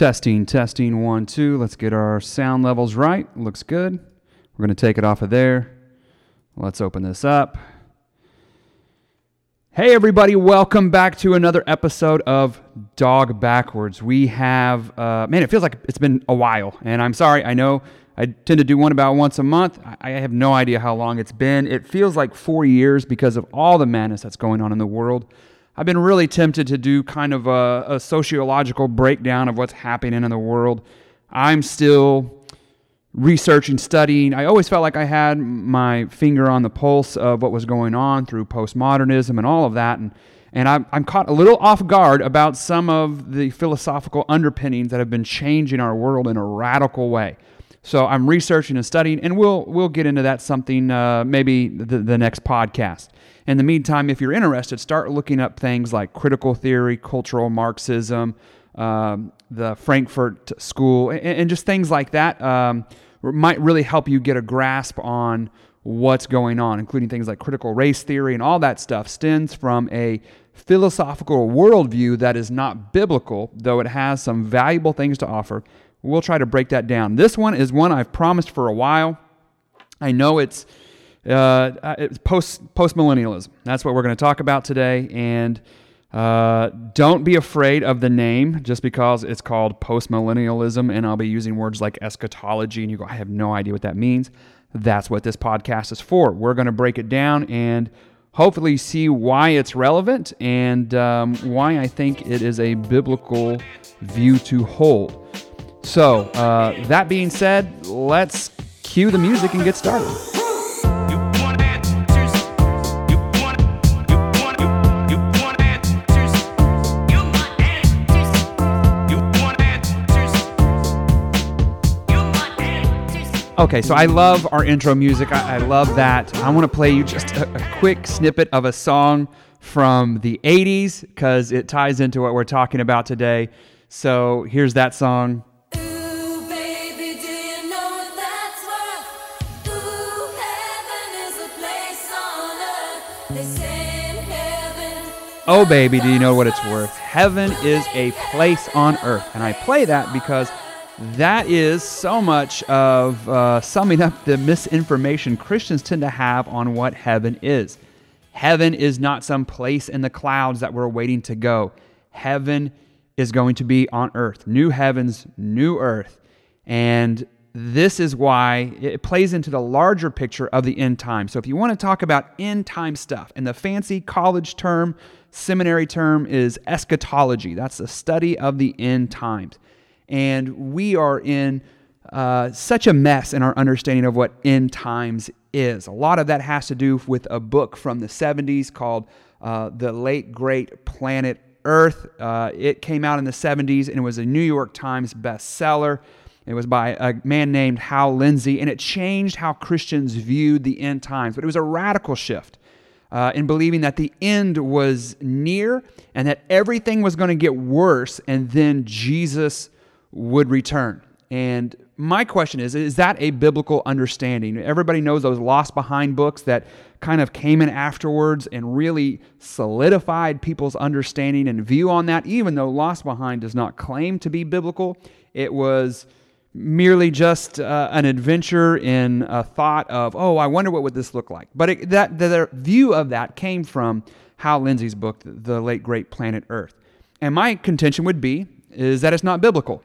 Testing, testing, one, two. Let's get our sound levels right. Looks good. We're going to take it off of there. Let's open this up. Hey, everybody, welcome back to another episode of Dog Backwards. We have, uh, man, it feels like it's been a while, and I'm sorry. I know I tend to do one about once a month. I have no idea how long it's been. It feels like four years because of all the madness that's going on in the world. I've been really tempted to do kind of a, a sociological breakdown of what's happening in the world. I'm still researching, studying. I always felt like I had my finger on the pulse of what was going on through postmodernism and all of that. And, and I'm, I'm caught a little off guard about some of the philosophical underpinnings that have been changing our world in a radical way. So I'm researching and studying, and we'll we'll get into that something uh, maybe the, the next podcast. In the meantime, if you're interested, start looking up things like critical theory, cultural Marxism, um, the Frankfurt School, and, and, just things like that. Um, might really help you get a grasp on what's going on, including things like critical race theory and all that stuff stems from a philosophical worldview that is not biblical, though it has some valuable things to offer We'll try to break that down. This one is one I've promised for a while. I know it's, uh, it's post post millennialism. That's what we're going to talk about today. And uh, don't be afraid of the name just because it's called post millennialism, and I'll be using words like eschatology, and you go, I have no idea what that means. That's what this podcast is for. We're going to break it down and hopefully see why it's relevant and um, why I think it is a biblical view to hold. So, uh, that being said, let's cue the music and get started. Okay, so I love our intro music. I, I love that. I want to play you just a, a, quick snippet of a song from the 80s because it ties into what we're talking about today. So here's that song. Oh, baby, do you know what it's worth? Heaven is a place on earth. And I play that because that is so much of uh, summing up the misinformation Christians tend to have on what heaven is. Heaven is not some place in the clouds that we're waiting to go. Heaven is going to be on earth. New heavens, new earth. And this is why it plays into the larger picture of the end time. So if you want to talk about end time stuff and the fancy college term, seminary term is eschatology. That's the study of the end times. And we are in uh, such a mess in our understanding of what end times is. A lot of that has to do with a book from the 70s called uh, The Late Great Planet Earth. Uh, it came out in the 70s and it was a New York Times bestseller. It was by a man named Hal Lindsey, and it changed how Christians viewed the end times. But it was a radical shift uh, in believing that the end was near and that everything was going to get worse and then Jesus would return. And my question is is that a biblical understanding? Everybody knows those Left Behind books that kind of came in afterwards and really solidified people's understanding and view on that, even though Left Behind does not claim to be biblical. It was merely just uh, an adventure in a thought of, oh, I wonder what would this look like. But it, that the view of that came from Hal Lindsey's book, The Late Great Planet Earth. And my contention would be is that it's not biblical.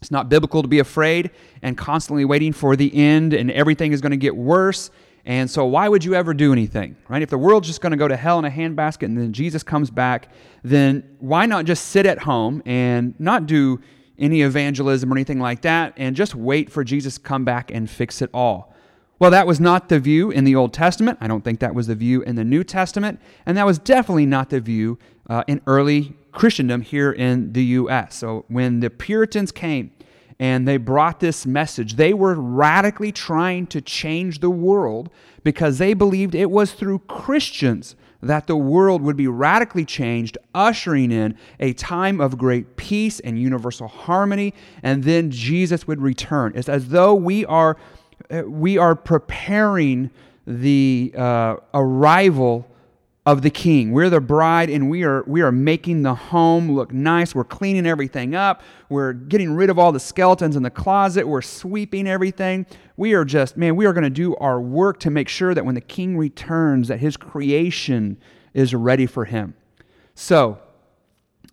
It's not biblical to be afraid and constantly waiting for the end and everything is going to get worse. And so, why would you ever do anything, right? If the world's just going to go to hell in a handbasket and then Jesus comes back, then why not just sit at home and not do any evangelism or anything like that, and just wait for Jesus to come back and fix it all. Well, that was not the view in the Old Testament. I don't think that was the view in the New Testament. And that was definitely not the view uh, in early Christendom here in the U.S. So when the Puritans came and they brought this message, they were radically trying to change the world because they believed it was through Christians that the world would be radically changed, ushering in a time of great peace and universal harmony, and then Jesus would return. It's as though we are, uh, we are preparing the uh, arrival of the king. We're the bride and we are we are making the home look nice. We're cleaning everything up. We're getting rid of all the skeletons in the closet. We're sweeping everything. We are just man, we are going to do our work to make sure that when the king returns that his creation is ready for him. So,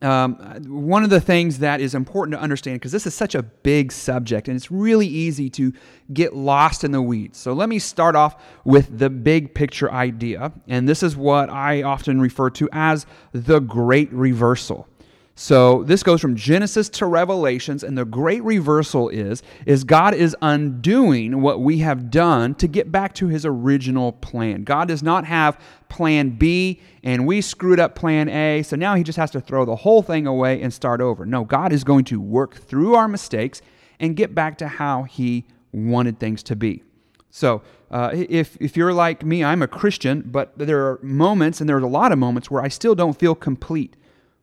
um, one of the things that is important to understand, because this is such a big subject and it's really easy to get lost in the weeds. So, let me start off with the big picture idea. And this is what I often refer to as the great reversal. So this goes from Genesis to Revelations, and the great reversal is, is God is undoing what we have done to get back to his original plan. God does not have plan B, and we screwed up plan A, so now he just has to throw the whole thing away and start over. No, God is going to work through our mistakes and get back to how he wanted things to be. So, uh, if, if you're like me, I'm a Christian, but there are moments, and there's a lot of moments, where I still don't feel complete.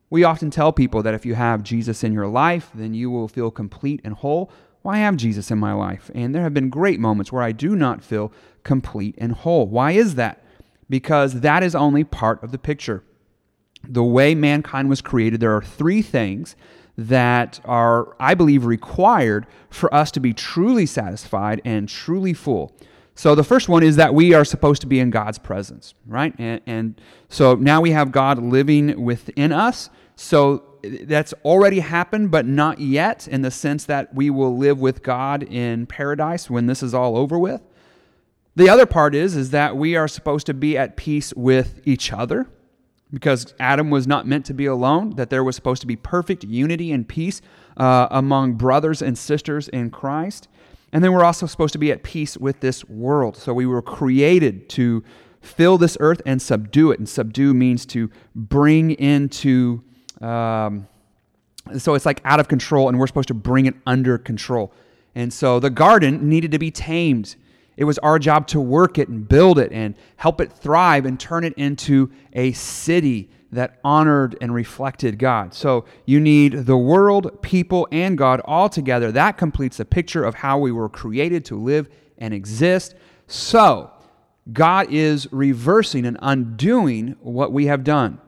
We often tell people that if you have Jesus in your life, then you will feel complete and whole. Why have Jesus in my life? And there have been great moments where I do not feel complete and whole. Why is that? Because that is only part of the picture. The way mankind was created, there are three things that are, I believe, required for us to be truly satisfied and truly full. So the first one is that we are supposed to be in God's presence, right? And, and so now we have God living within us. So that's already happened, but not yet in the sense that we will live with God in paradise when this is all over with. The other part is is that we are supposed to be at peace with each other because Adam was not meant to be alone, that there was supposed to be perfect unity and peace uh, among brothers and sisters in Christ. And then we're also supposed to be at peace with this world. So we were created to fill this earth and subdue it. And subdue means to bring into, um, so it's like out of control, and we're supposed to bring it under control. And so the garden needed to be tamed. It was our job to work it and build it and help it thrive and turn it into a city that honored and reflected God. So you need the world, people, and God all together. That completes the picture of how we were created to live and exist. So God is reversing and undoing what we have done.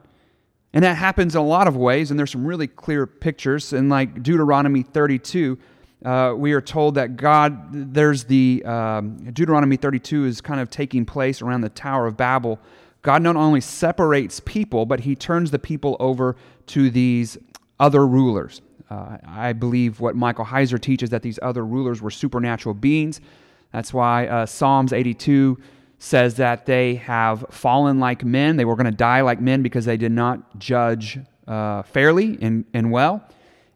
And that happens in a lot of ways, and there's some really clear pictures. In like Deuteronomy 32, uh, we are told that God, there's the, um, Deuteronomy 32 is kind of taking place around the Tower of Babel God not only separates people, but he turns the people over to these other rulers. Uh, I believe what Michael Heiser teaches that these other rulers were supernatural beings. That's why uh, Psalms 82 says that they have fallen like men. They were going to die like men because they did not judge uh, fairly and, and well.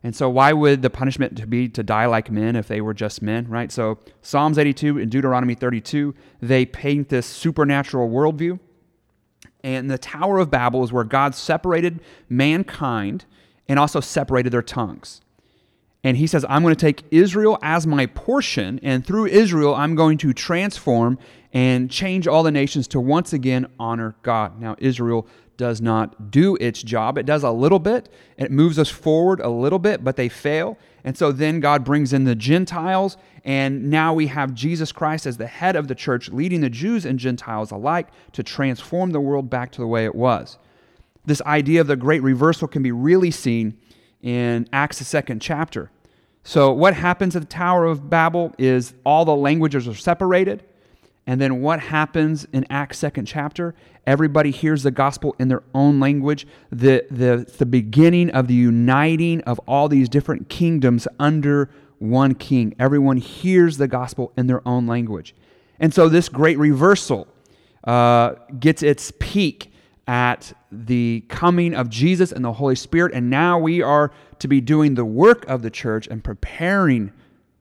And so, why would the punishment be to die like men if they were just men, right? So, Psalms 82 and Deuteronomy 32, they paint this supernatural worldview and the Tower of Babel is where God separated mankind and also separated their tongues. And he says, I'm going to take Israel as my portion, and through Israel, I'm going to transform and change all the nations to once again honor God. Now, Israel does not do its job. It does a little bit, it moves us forward a little bit, but they fail. And so then God brings in the Gentiles, and now we have Jesus Christ as the head of the church, leading the Jews and Gentiles alike to transform the world back to the way it was. This idea of the great reversal can be really seen in Acts, the second chapter. So, what happens at the Tower of Babel is all the languages are separated. And then what happens in Acts second chapter? Everybody hears the gospel in their own language. The, the, the beginning of the uniting of all these different kingdoms under one king. Everyone hears the gospel in their own language. And so this great reversal uh, gets its peak at the coming of Jesus and the Holy Spirit. And now we are to be doing the work of the church and preparing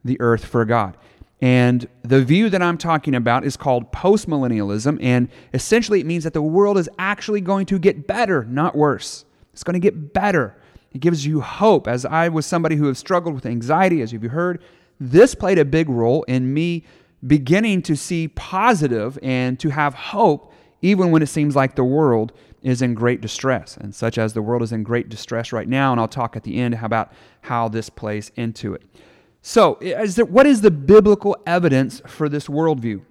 the earth for God. And the view that I'm talking about is called postmillennialism. And essentially, it means that the world is actually going to get better, not worse. It's going to get better. It gives you hope. As I was somebody who has struggled with anxiety, as you've heard, this played a big role in me beginning to see positive and to have hope, even when it seems like the world is in great distress, and such as the world is in great distress right now. And I'll talk at the end about how this plays into it. So, is there, what is the biblical evidence for this worldview?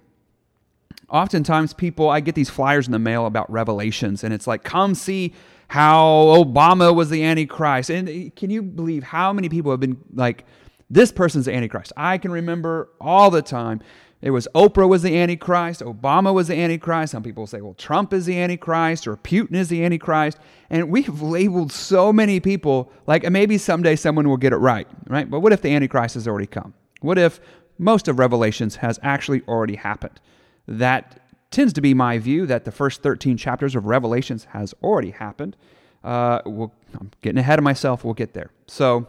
Oftentimes, people, I get these flyers in the mail about revelations, and it's like, come see how Obama was the Antichrist. And eh, can you believe how many people have been like, this person's the Antichrist? I can remember all the time. It was Oprah was the Antichrist, Obama was the Antichrist. Some people say, well, Trump is the Antichrist or Putin is the Antichrist. And we've labeled so many people like maybe someday someone will get it right, right? But what if the Antichrist has already come? What if most of Revelations has actually already happened? That tends to be my view that the first 13 chapters of Revelations has already happened. Uh, we'll, I'm getting ahead of myself. We'll get there. So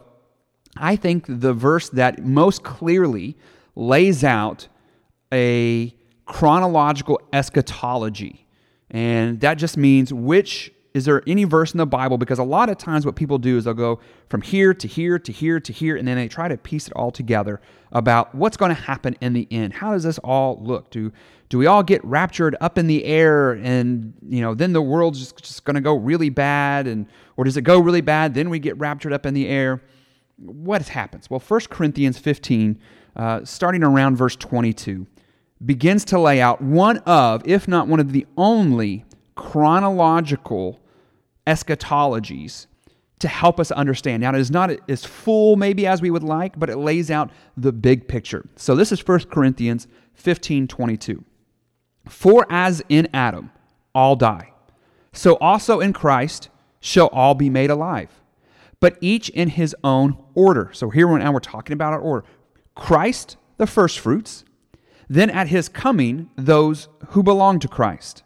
I think the verse that most clearly lays out a chronological eschatology. And that just means which is there any verse in the Bible? Because a lot of times what people do is they'll go from here to here to here to here, and then they try to piece it all together about what's going to happen in the end. How does this all look? Do do we all get raptured up in the air and you know then the world's just, just going to go really bad and or does it go really bad then we get raptured up in the air? What happens? Well, 1 Corinthians 15, uh, starting around verse 22 begins to lay out one of, if not one of the only, chronological eschatologies to help us understand. Now, it is not as full, maybe, as we would like, but it lays out the big picture. So, this is 1 Corinthians 15 22. For as in Adam all die, so also in Christ shall all be made alive, but each in his own order. So, here now we're talking about our order Christ, the firstfruits then at his coming, those who belong to Christ.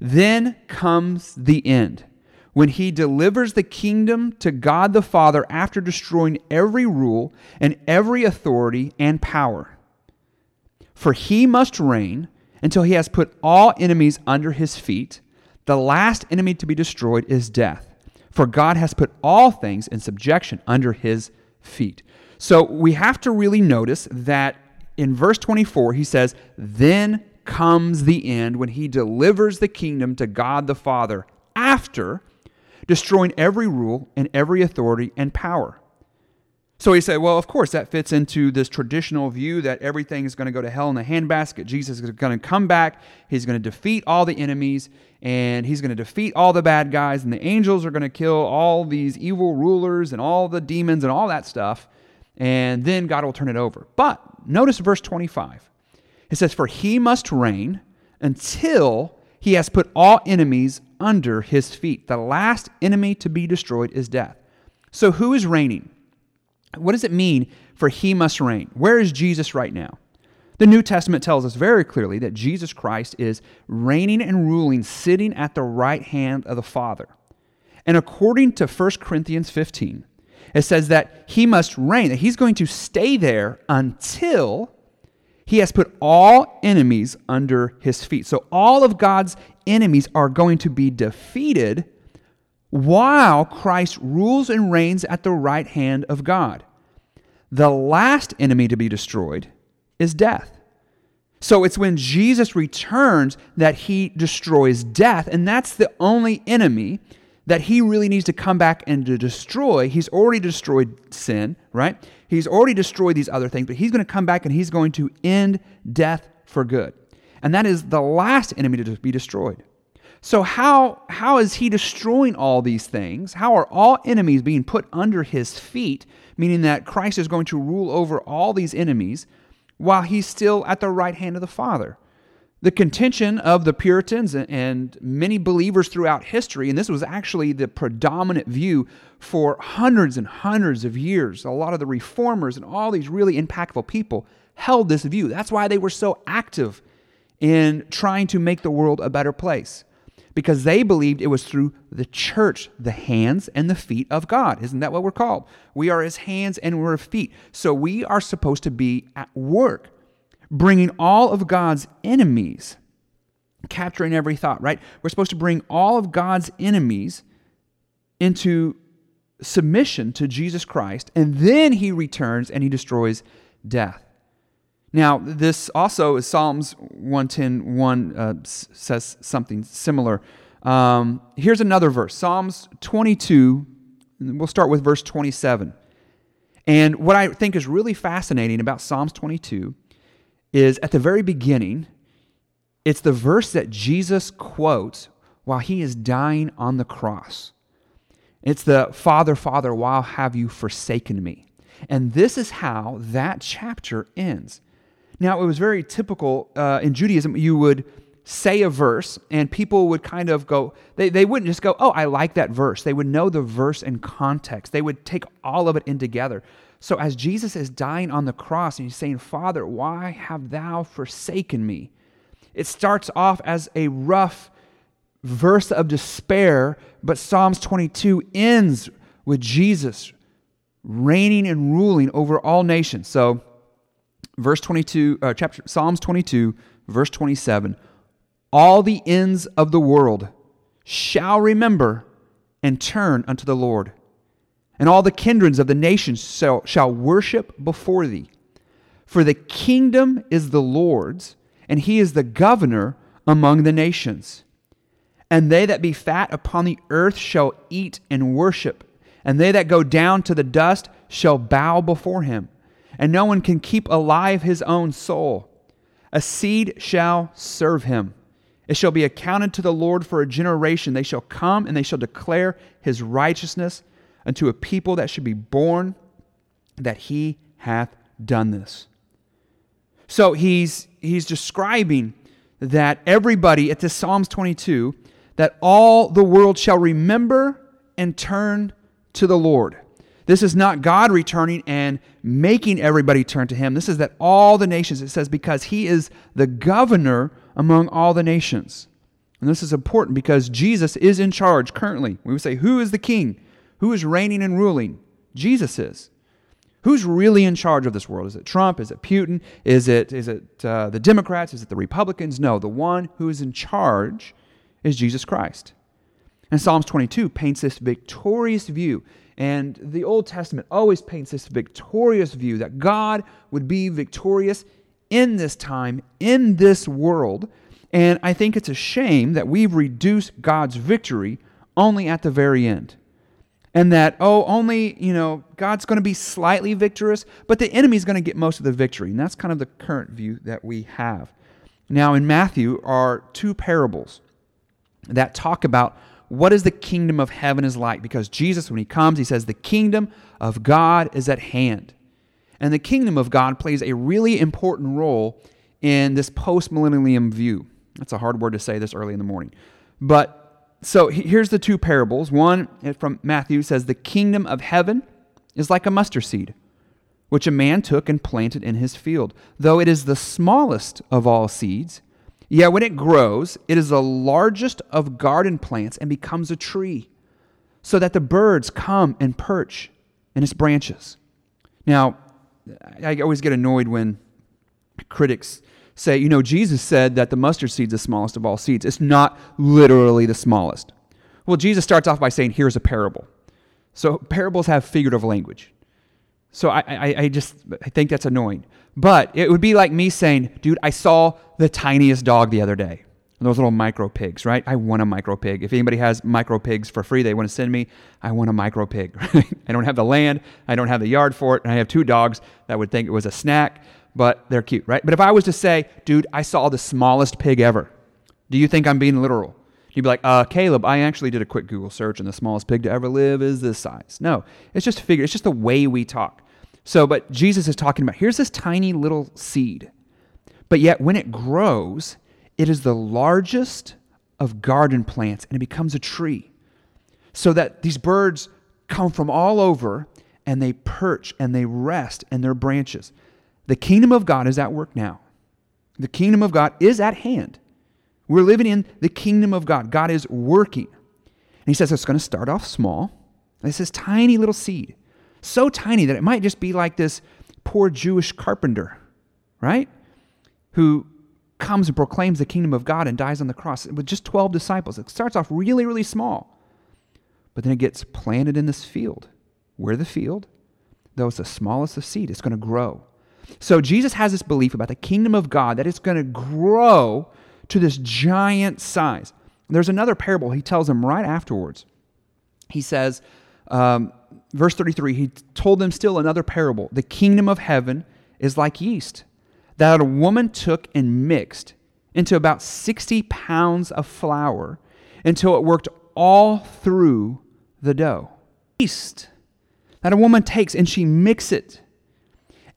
Then comes the end, when he delivers the kingdom to God the Father after destroying every rule and every authority and power. For he must reign until he has put all enemies under his feet. The last enemy to be destroyed is death. For God has put all things in subjection under his feet. So we have to really notice that in verse 24, he says, Then comes the end when he delivers the kingdom to God the Father after destroying every rule and every authority and power. So he said, well, of course, that fits into this traditional view that everything is going to go to hell in the handbasket. Jesus is going to come back. He's going to defeat all the enemies and he's going to defeat all the bad guys. And the angels are going to kill all these evil rulers and all the demons and all that stuff. And then God will turn it over. But notice verse 25. It says, For he must reign until he has put all enemies under his feet. The last enemy to be destroyed is death. So, who is reigning? What does it mean for he must reign? Where is Jesus right now? The New Testament tells us very clearly that Jesus Christ is reigning and ruling, sitting at the right hand of the Father. And according to 1 Corinthians 15, it says that he must reign, that he's going to stay there until he has put all enemies under his feet. So all of God's enemies are going to be defeated while Christ rules and reigns at the right hand of God. The last enemy to be destroyed is death. So it's when Jesus returns that he destroys death, and that's the only enemy that he really needs to come back and to destroy. He's already destroyed sin, right? He's already destroyed these other things, but he's going to come back and he's going to end death for good. And that is the last enemy to be destroyed. So how how is he destroying all these things? How are all enemies being put under his feet, meaning that Christ is going to rule over all these enemies while he's still at the right hand of the Father? The contention of the Puritans and many believers throughout history, and this was actually the predominant view for hundreds and hundreds of years. A lot of the reformers and all these really impactful people held this view. That's why they were so active in trying to make the world a better place, because they believed it was through the church, the hands and the feet of God. Isn't that what we're called? We are his hands and we're his feet. So we are supposed to be at work bringing all of God's enemies, capturing every thought, right? We're supposed to bring all of God's enemies into submission to Jesus Christ, and then he returns and he destroys death. Now, this also is Psalms 110 1 uh, says something similar. Um, here's another verse Psalms 22, we'll start with verse 27. And what I think is really fascinating about Psalms 22 is at the very beginning, It's the verse that Jesus quotes while he is dying on the cross. It's the Father, Father, why have you forsaken me? And this is how that chapter ends. Now, it was very typical uh, in Judaism. You would say a verse, and people would kind of go, they, they wouldn't just go, Oh, I like that verse. They would know the verse in context, they would take all of it in together. So, as Jesus is dying on the cross and he's saying, Father, why have thou forsaken me? It starts off as a rough verse of despair, but Psalms 22 ends with Jesus reigning and ruling over all nations. So, verse 22, uh, chapter Psalms 22, verse 27, all the ends of the world shall remember and turn unto the Lord, and all the kindreds of the nations shall, shall worship before thee. For the kingdom is the Lord's, and he is the governor among the nations. And they that be fat upon the earth shall eat and worship and they that go down to the dust shall bow before him, and no one can keep alive his own soul. A seed shall serve him. It shall be accounted to the Lord for a generation. They shall come and they shall declare his righteousness unto a people that should be born, that he hath done this. So he's, he's describing that everybody at this Psalms 22, that all the world shall remember and turn to the Lord. This is not God returning and making everybody turn to him. This is that all the nations, it says, because he is the governor among all the nations. And this is important because Jesus is in charge currently. We would say, Who is the king? Who is reigning and ruling? Jesus is. Who's really in charge of this world? Is it Trump? Is it Putin? Is it, is it uh, the Democrats? Is it the Republicans? No, the one who is in charge is Jesus Christ. And Psalms 22 paints this victorious view. And the Old Testament always paints this victorious view that God would be victorious in this time, in this world. And I think it's a shame that we've reduced God's victory only at the very end. And that, oh, only, you know, God's going to be slightly victorious, but the enemy's going to get most of the victory. And that's kind of the current view that we have. Now, in Matthew are two parables that talk about what is the kingdom of heaven is like because Jesus when he comes he says the kingdom of God is at hand. And the kingdom of God plays a really important role in this post-millennium view. That's a hard word to say this early in the morning. But so here's the two parables. One eh, from Matthew says the kingdom of heaven is like a mustard seed which a man took and planted in his field. Though it is the smallest of all seeds, yeah, when it grows, it is the largest of garden plants and becomes a tree, so that the birds come and perch in its branches. Now, I always get annoyed when critics say, you know, Jesus said that the mustard seed is the smallest of all seeds. It's not literally the smallest. Well, Jesus starts off by saying, here's a parable. So parables have figurative language. So I, I, I just I think that's annoying. But it would be like me saying, dude, I saw the tiniest dog the other day. Those little micro pigs, right? I want a micro pig. If anybody has micro pigs for free, they want to send me, I want a micro pig. I don't have the land, I don't have the yard for it, and I have two dogs that would think it was a snack, but they're cute, right? But if I was to say, dude, I saw the smallest pig ever, do you think I'm being literal? You'd be like, uh, Caleb, I actually did a quick Google search, and the smallest pig to ever live is this size. No, it's just a figure. It's just the way we talk. So, but Jesus is talking about here's this tiny little seed, but yet when it grows, it is the largest of garden plants and it becomes a tree. So that these birds come from all over and they perch and they rest in their branches. The kingdom of God is at work now. The kingdom of God is at hand. We're living in the kingdom of God. God is working. And he says it's going to start off small. This is tiny little seed so tiny that it might just be like this poor Jewish carpenter, right? Who comes and proclaims the kingdom of God and dies on the cross with just 12 disciples. It starts off really, really small, but then it gets planted in this field. Where the field, though it's the smallest of seed, it's going to grow. So Jesus has this belief about the kingdom of God that it's going to grow to this giant size. There's another parable he tells them right afterwards. He says, um, verse 33, he told them still another parable. The kingdom of heaven is like yeast that a woman took and mixed into about 60 pounds of flour until it worked all through the dough. Yeast that a woman takes and she mixes it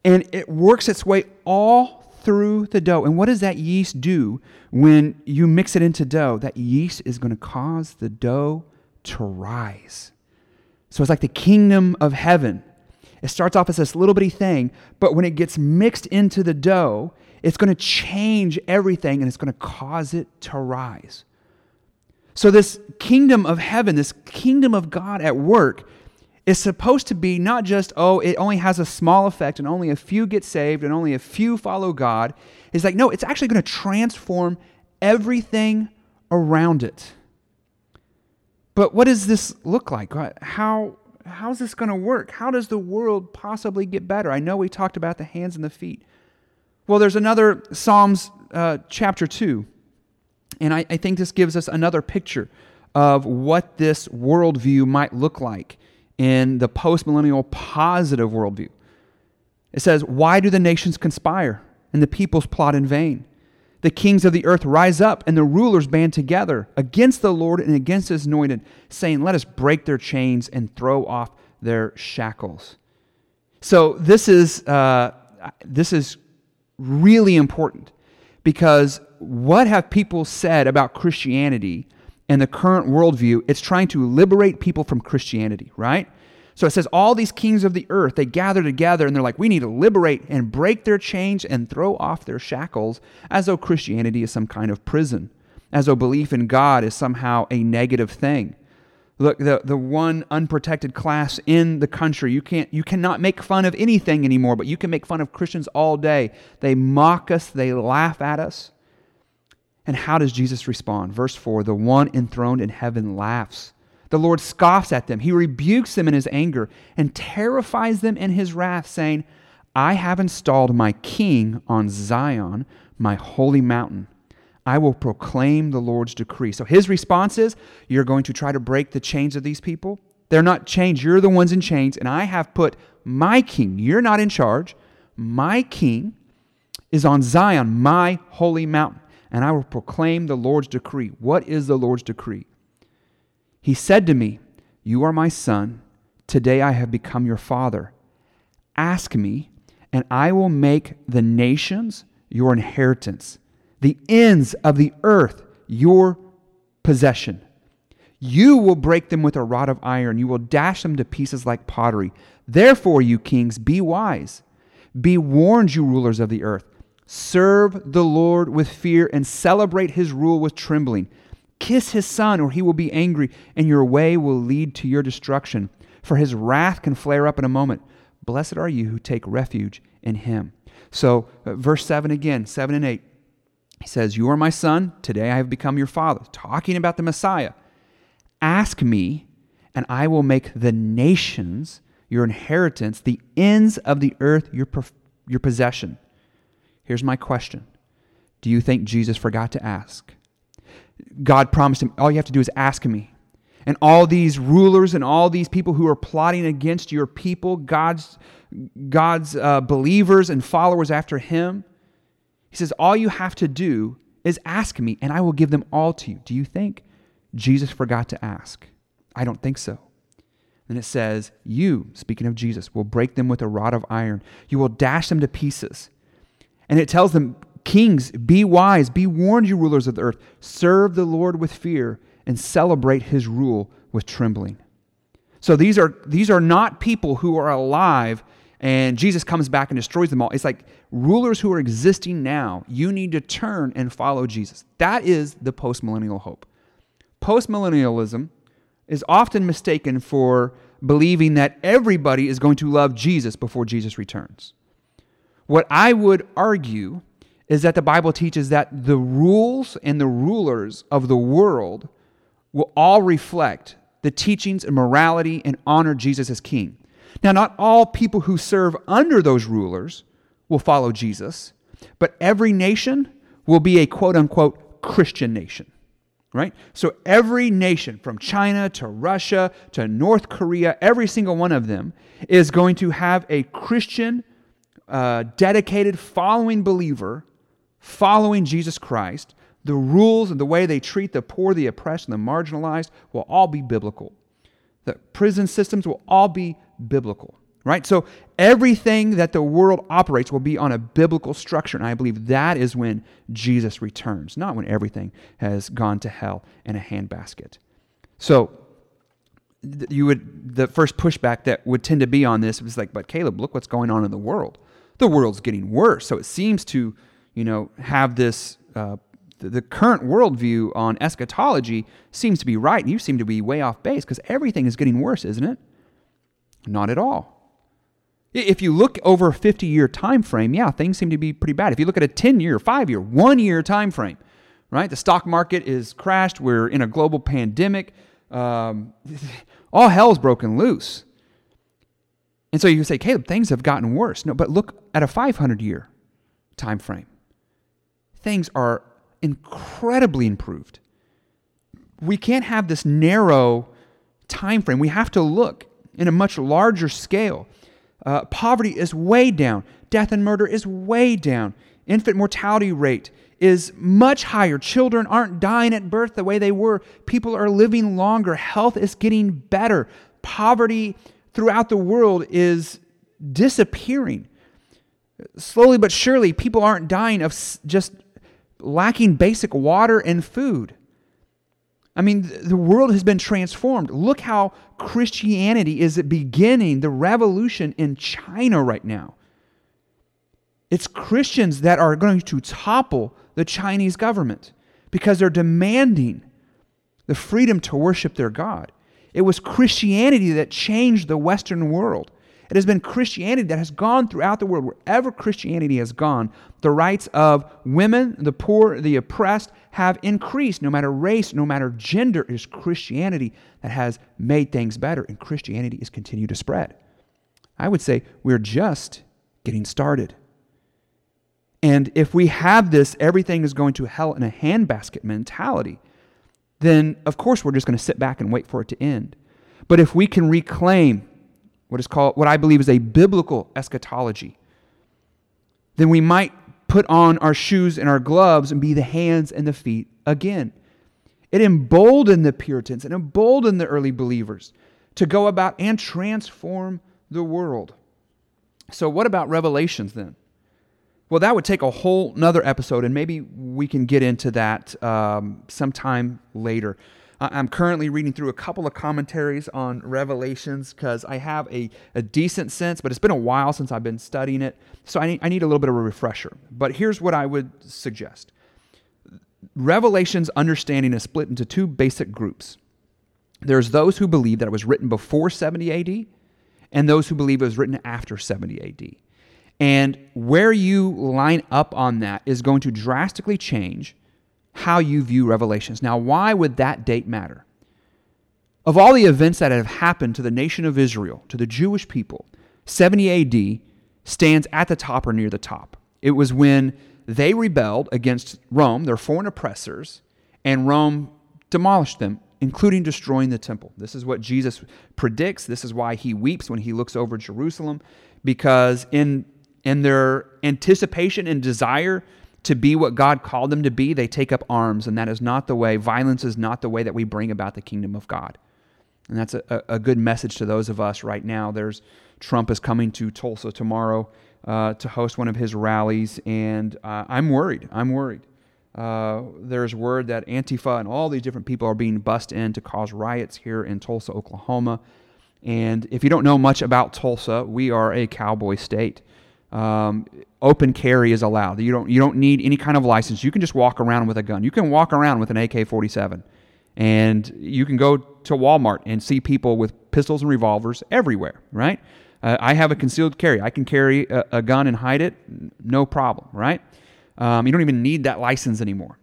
and it works its way all through the dough. And what does that yeast do when you mix it into dough? That yeast is going to cause the dough to rise. So it's like the kingdom of heaven. It starts off as this little bitty thing, but when it gets mixed into the dough, it's going to change everything and it's going to cause it to rise. So, this kingdom of heaven, this kingdom of God at work, is supposed to be not just, oh, it only has a small effect and only a few get saved and only a few follow God. It's like, no, it's actually going to transform everything around it. But what does this look like? How, how's this going to work? How does the world possibly get better? I know we talked about the hands and the feet. Well, there's another Psalms uh, chapter 2, and I, I think this gives us another picture of what this worldview might look like in the postmillennial positive worldview. It says, Why do the nations conspire and the peoples plot in vain? The kings of the earth rise up and the rulers band together against the Lord and against his anointed, saying, Let us break their chains and throw off their shackles. So this is, uh, this is really important because what have people said about Christianity and the current worldview, it's trying to liberate people from Christianity, right? So it says, all these kings of the earth, they gather together and they're like, we need to liberate and break their chains and throw off their shackles, as though Christianity is some kind of prison, as though belief in God is somehow a negative thing. Look, the, the one unprotected class in the country, you, can't, you cannot make fun of anything anymore, but you can make fun of Christians all day. They mock us, they laugh at us. And how does Jesus respond? Verse 4 The one enthroned in heaven laughs. The Lord scoffs at them. He rebukes them in his anger and terrifies them in his wrath, saying, I have installed my king on Zion, my holy mountain. I will proclaim the Lord's decree. So his response is, You're going to try to break the chains of these people? They're not chains. You're the ones in chains, and I have put my king, you're not in charge, my king is on Zion, my holy mountain and I will proclaim the Lord's decree. What is the Lord's decree? He said to me, You are my son. Today I have become your father. Ask me, and I will make the nations your inheritance, the ends of the earth your possession. You will break them with a rod of iron. You will dash them to pieces like pottery. Therefore, you kings, be wise. Be warned, you rulers of the earth. Serve the Lord with fear and celebrate his rule with trembling. Kiss his son, or he will be angry, and your way will lead to your destruction. For his wrath can flare up in a moment. Blessed are you who take refuge in him. So, uh, verse 7 again, 7 and 8. He says, You are my son. Today I have become your father. Talking about the Messiah. Ask me, and I will make the nations your inheritance, the ends of the earth your, your possession. Here's my question Do you think Jesus forgot to ask? God promised him, All you have to do is ask me. And all these rulers and all these people who are plotting against your people, God's, God's uh, believers and followers after him, he says, All you have to do is ask me, and I will give them all to you. Do you think Jesus forgot to ask? I don't think so. Then it says, You, speaking of Jesus, will break them with a rod of iron. You will dash them to pieces. And it tells them, Kings, be wise, be warned, you rulers of the earth. Serve the Lord with fear and celebrate his rule with trembling. So these are, these are not people who are alive and Jesus comes back and destroys them all. It's like rulers who are existing now, you need to turn and follow Jesus. That is the postmillennial hope. Postmillennialism is often mistaken for believing that everybody is going to love Jesus before Jesus returns. What I would argue is that the Bible teaches that the rules and the rulers of the world will all reflect the teachings and morality and honor Jesus as king. Now, not all people who serve under those rulers will follow Jesus, but every nation will be a quote unquote Christian nation, right? So every nation, from China to Russia to North Korea, every single one of them is going to have a Christian uh, dedicated following believer following Jesus Christ, the rules and the way they treat the poor, the oppressed, and the marginalized will all be biblical. The prison systems will all be biblical, right? So everything that the world operates will be on a biblical structure. And I believe that is when Jesus returns, not when everything has gone to hell in a handbasket. So you would the first pushback that would tend to be on this was like, but Caleb, look what's going on in the world. The world's getting worse. So it seems to, you know, have this uh, the, current worldview on eschatology seems to be right. and You seem to be way off base because everything is getting worse, isn't it? Not at all. If you look over a 50 year time frame, yeah, things seem to be pretty bad. If you look at a 10 year, 5 year, 1 year time frame, right? The stock market is crashed. We're in a global pandemic. Um, all hell's broken loose. And so you say, Caleb, things have gotten worse. No, but look at a 500 year time frame. Things are incredibly improved. We can't have this narrow time frame. We have to look in a much larger scale. Uh, poverty is way down. Death and murder is way down. Infant mortality rate is much higher. Children aren't dying at birth the way they were. People are living longer. Health is getting better. Poverty throughout the world is disappearing. Slowly but surely, people aren't dying of just lacking basic water and food. I mean, the world has been transformed. Look how Christianity is beginning the revolution in China right now. It's Christians that are going to topple the Chinese government because they're demanding the freedom to worship their God. It was Christianity that changed the Western world. It has been Christianity that has gone throughout the world. Wherever Christianity has gone, the rights of women, the poor, the oppressed have increased. No matter race, no matter gender, it is Christianity that has made things better, and Christianity is continued to spread. I would say we're just getting started. And if we have this, everything is going to hell in a handbasket mentality, then of course we're just going to sit back and wait for it to end. But if we can reclaim what is called what I believe is a biblical eschatology, then we might put on our shoes and our gloves and be the hands and the feet again. It emboldened the Puritans and emboldened the early believers to go about and transform the world. So, what about Revelations then? Well, that would take a whole nother episode, and maybe we can get into that um, sometime later. I'm currently reading through a couple of commentaries on Revelations because I have a, a decent sense, but it's been a while since I've been studying it. So I need, I need a little bit of a refresher. But here's what I would suggest Revelation's understanding is split into two basic groups. There's those who believe that it was written before 70 AD, and those who believe it was written after 70 AD. And where you line up on that is going to drastically change how you view Revelations. Now, why would that date matter? Of all the events that have happened to the nation of Israel, to the Jewish people, 70 AD stands at the top or near the top. It was when they rebelled against Rome, their foreign oppressors, and Rome demolished them, including destroying the temple. This is what Jesus predicts. This is why he weeps when he looks over Jerusalem, because in, in their anticipation and desire to be what God called them to be, they take up arms, and that is not the way. Violence is not the way that we bring about the kingdom of God. And that's a, a good message to those of us right now. There's Trump is coming to Tulsa tomorrow uh, to host one of his rallies, and uh, I'm worried. I'm worried. Uh, there's word that Antifa and all these different people are being bussed in to cause riots here in Tulsa, Oklahoma. And if you don't know much about Tulsa, we are a cowboy state. Um, open carry is allowed. You don't you don't need any kind of license. You can just walk around with a gun. You can walk around with an AK-47, and you can go to Walmart and see people with pistols and revolvers everywhere. Right? Uh, I have a concealed carry. I can carry a, a gun and hide it, no problem. Right? Um, you don't even need that license anymore.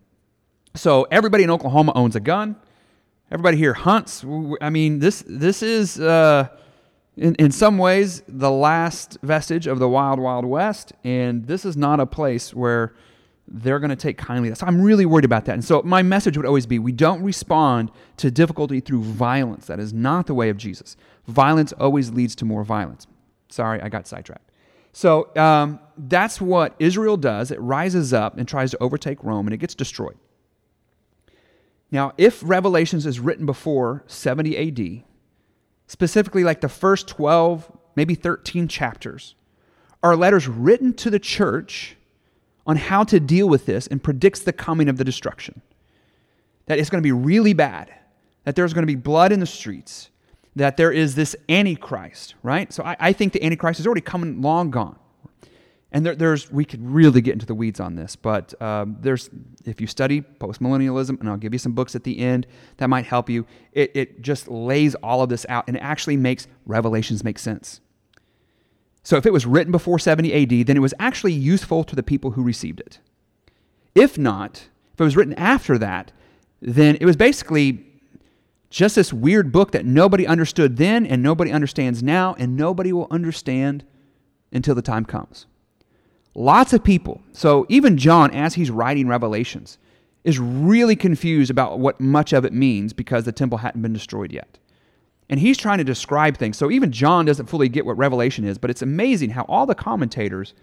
So everybody in Oklahoma owns a gun. Everybody here hunts. I mean, this this is. Uh, in, in some ways, the last vestige of the wild, wild west. And this is not a place where they're going to take kindly. So I'm really worried about that. And so my message would always be we don't respond to difficulty through violence. That is not the way of Jesus. Violence always leads to more violence. Sorry, I got sidetracked. So um, that's what Israel does. It rises up and tries to overtake Rome, and it gets destroyed. Now, if Revelations is written before 70 AD, specifically like the first 12, maybe 13 chapters, are letters written to the church on how to deal with this and predicts the coming of the destruction. That it's going to be really bad, that there's going to be blood in the streets, that there is this Antichrist, right? So I, I think the Antichrist is already coming long gone. And there, there's, we could really get into the weeds on this, but um, there's, if you study postmillennialism, and I'll give you some books at the end that might help you, it, it just lays all of this out and it actually makes Revelations make sense. So if it was written before 70 AD, then it was actually useful to the people who received it. If not, if it was written after that, then it was basically just this weird book that nobody understood then and nobody understands now and nobody will understand until the time comes. Lots of people, so even John, as he's writing Revelations, is really confused about what much of it means because the temple hadn't been destroyed yet. And he's trying to describe things. So even John doesn't fully get what Revelation is, but it's amazing how all the commentators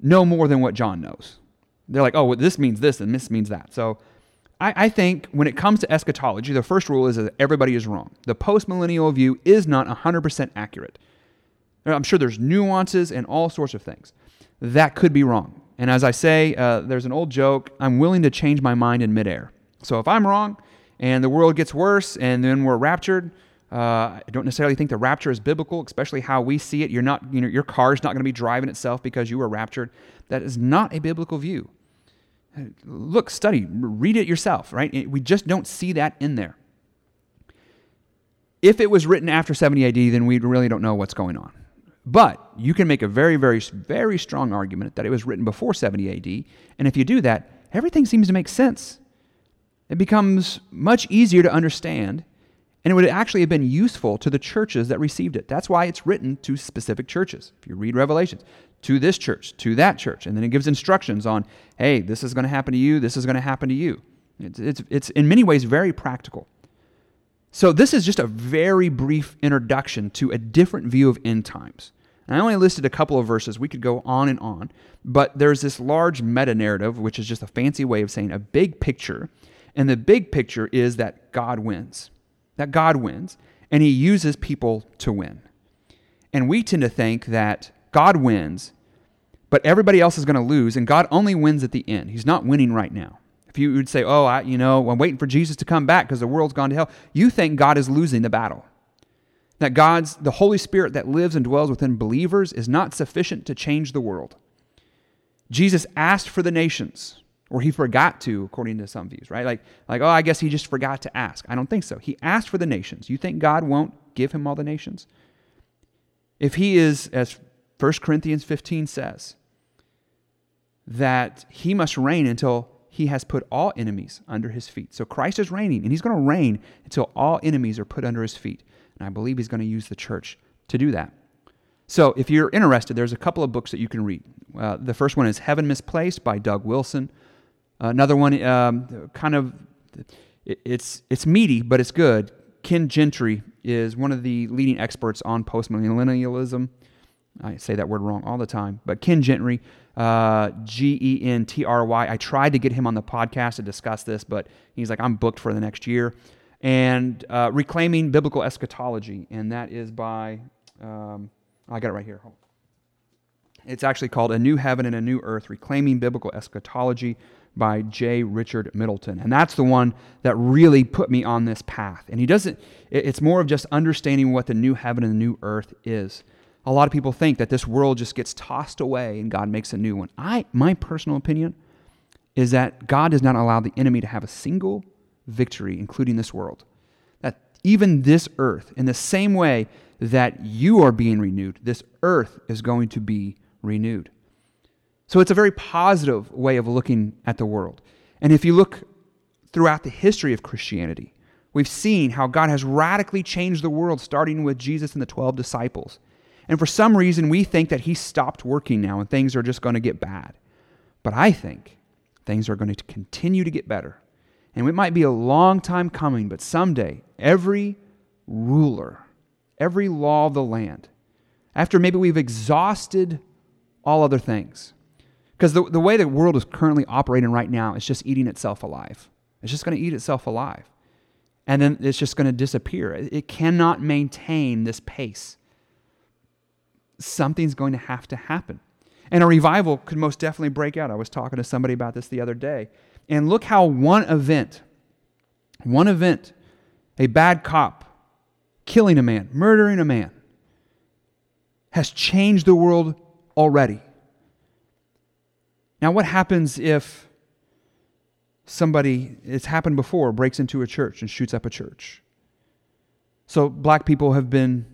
know more than what John knows. They're like, oh, well, this means this and this means that. So I, I think when it comes to eschatology, the first rule is that everybody is wrong. The postmillennial view is not 100% accurate. I'm sure there's nuances and all sorts of things that could be wrong. And as I say, uh, there's an old joke I'm willing to change my mind in midair. So if I'm wrong and the world gets worse and then we're raptured, uh, I don't necessarily think the rapture is biblical, especially how we see it. You're not, you know, your car is not going to be driving itself because you were raptured. That is not a biblical view. Look, study, read it yourself, right? We just don't see that in there. If it was written after 70 AD, then we really don't know what's going on. But you can make a very, very, very strong argument that it was written before 70 AD. And if you do that, everything seems to make sense. It becomes much easier to understand, and it would actually have been useful to the churches that received it. That's why it's written to specific churches. If you read Revelations, to this church, to that church. And then it gives instructions on, hey, this is going to happen to you, this is going to happen to you. It's, it's, it's in many ways very practical. So, this is just a very brief introduction to a different view of end times. And I only listed a couple of verses. We could go on and on. But there's this large meta narrative, which is just a fancy way of saying a big picture. And the big picture is that God wins, that God wins, and he uses people to win. And we tend to think that God wins, but everybody else is going to lose, and God only wins at the end. He's not winning right now. If you would say, oh, I, you know, I'm waiting for Jesus to come back because the world's gone to hell, you think God is losing the battle. That God's, the Holy Spirit that lives and dwells within believers is not sufficient to change the world. Jesus asked for the nations, or he forgot to, according to some views, right? Like, like, oh, I guess he just forgot to ask. I don't think so. He asked for the nations. You think God won't give him all the nations? If he is, as 1 Corinthians 15 says that he must reign until he has put all enemies under his feet. So Christ is reigning, and he's going to reign until all enemies are put under his feet. And I believe he's going to use the church to do that. So if you're interested, there's a couple of books that you can read. Uh, the first one is Heaven Misplaced by Doug Wilson. Another one, um, kind of, it, it's, it's meaty, but it's good. Ken Gentry is one of the leading experts on postmillennialism. I say that word wrong all the time, but Ken Gentry, uh, G E N T R Y. I tried to get him on the podcast to discuss this, but he's like, I'm booked for the next year. And uh, Reclaiming Biblical Eschatology, and that is by, um, I got it right here. It's actually called A New Heaven and a New Earth Reclaiming Biblical Eschatology by J. Richard Middleton. And that's the one that really put me on this path. And he doesn't, it's more of just understanding what the new heaven and the new earth is a lot of people think that this world just gets tossed away and God makes a new one. I, my personal opinion is that God does not allow the enemy to have a single victory, including this world. That even this earth, in the same way that you are being renewed, this earth is going to be renewed. So it's a very positive way of looking at the world. And if you look throughout the history of Christianity, we've seen how God has radically changed the world, starting with Jesus and the 12 disciples. And for some reason, we think that he stopped working now and things are just going to get bad. But I think things are going to continue to get better. And it might be a long time coming, but someday, every ruler, every law of the land, after maybe we've exhausted all other things. Because the, the way the world is currently operating right now is just eating itself alive. It's just going to eat itself alive. And then it's just going to disappear. It cannot maintain this pace. Something's going to have to happen. And a revival could most definitely break out. I was talking to somebody about this the other day. And look how one event, one event, a bad cop killing a man, murdering a man, has changed the world already. Now, what happens if somebody, it's happened before, breaks into a church and shoots up a church? So, black people have been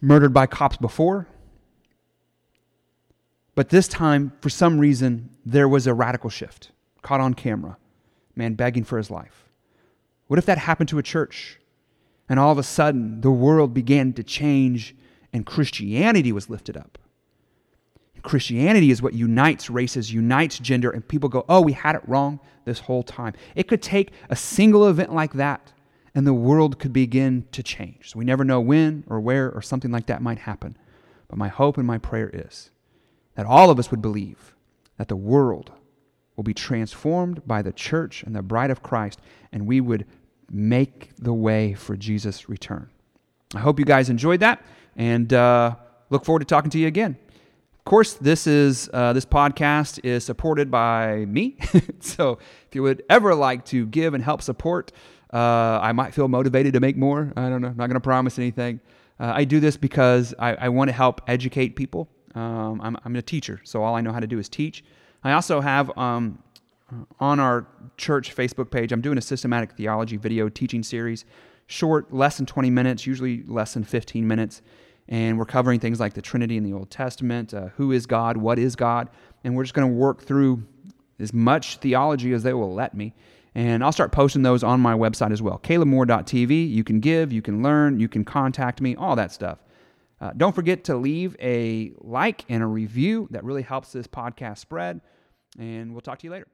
murdered by cops before. But this time, for some reason, there was a radical shift caught on camera. Man begging for his life. What if that happened to a church? And all of a sudden, the world began to change and Christianity was lifted up. Christianity is what unites races, unites gender, and people go, oh, we had it wrong this whole time. It could take a single event like that, and the world could begin to change. So we never know when or where or something like that might happen. But my hope and my prayer is that all of us would believe that the world will be transformed by the church and the bride of Christ, and we would make the way for Jesus' return. I hope you guys enjoyed that, and uh, look forward to talking to you again. Of course, this is uh, this podcast is supported by me. so, if you would ever like to give and help support, uh, I might feel motivated to make more. I don't know. I'm not going to promise anything. Uh, I do this because I, I want to help educate people. Um, I'm, I'm a teacher, so all I know how to do is teach. I also have um, on our church Facebook page, I'm doing a systematic theology video teaching series, short, less than 20 minutes, usually less than 15 minutes. And we're covering things like the Trinity in the Old Testament, uh, who is God, what is God, and we're just going to work through as much theology as they will let me. And I'll start posting those on my website as well, calebmoore.tv. You can give, you can learn, you can contact me, all that stuff. Uh, don't forget to leave a like and a review. That really helps this podcast spread. And we'll talk to you later.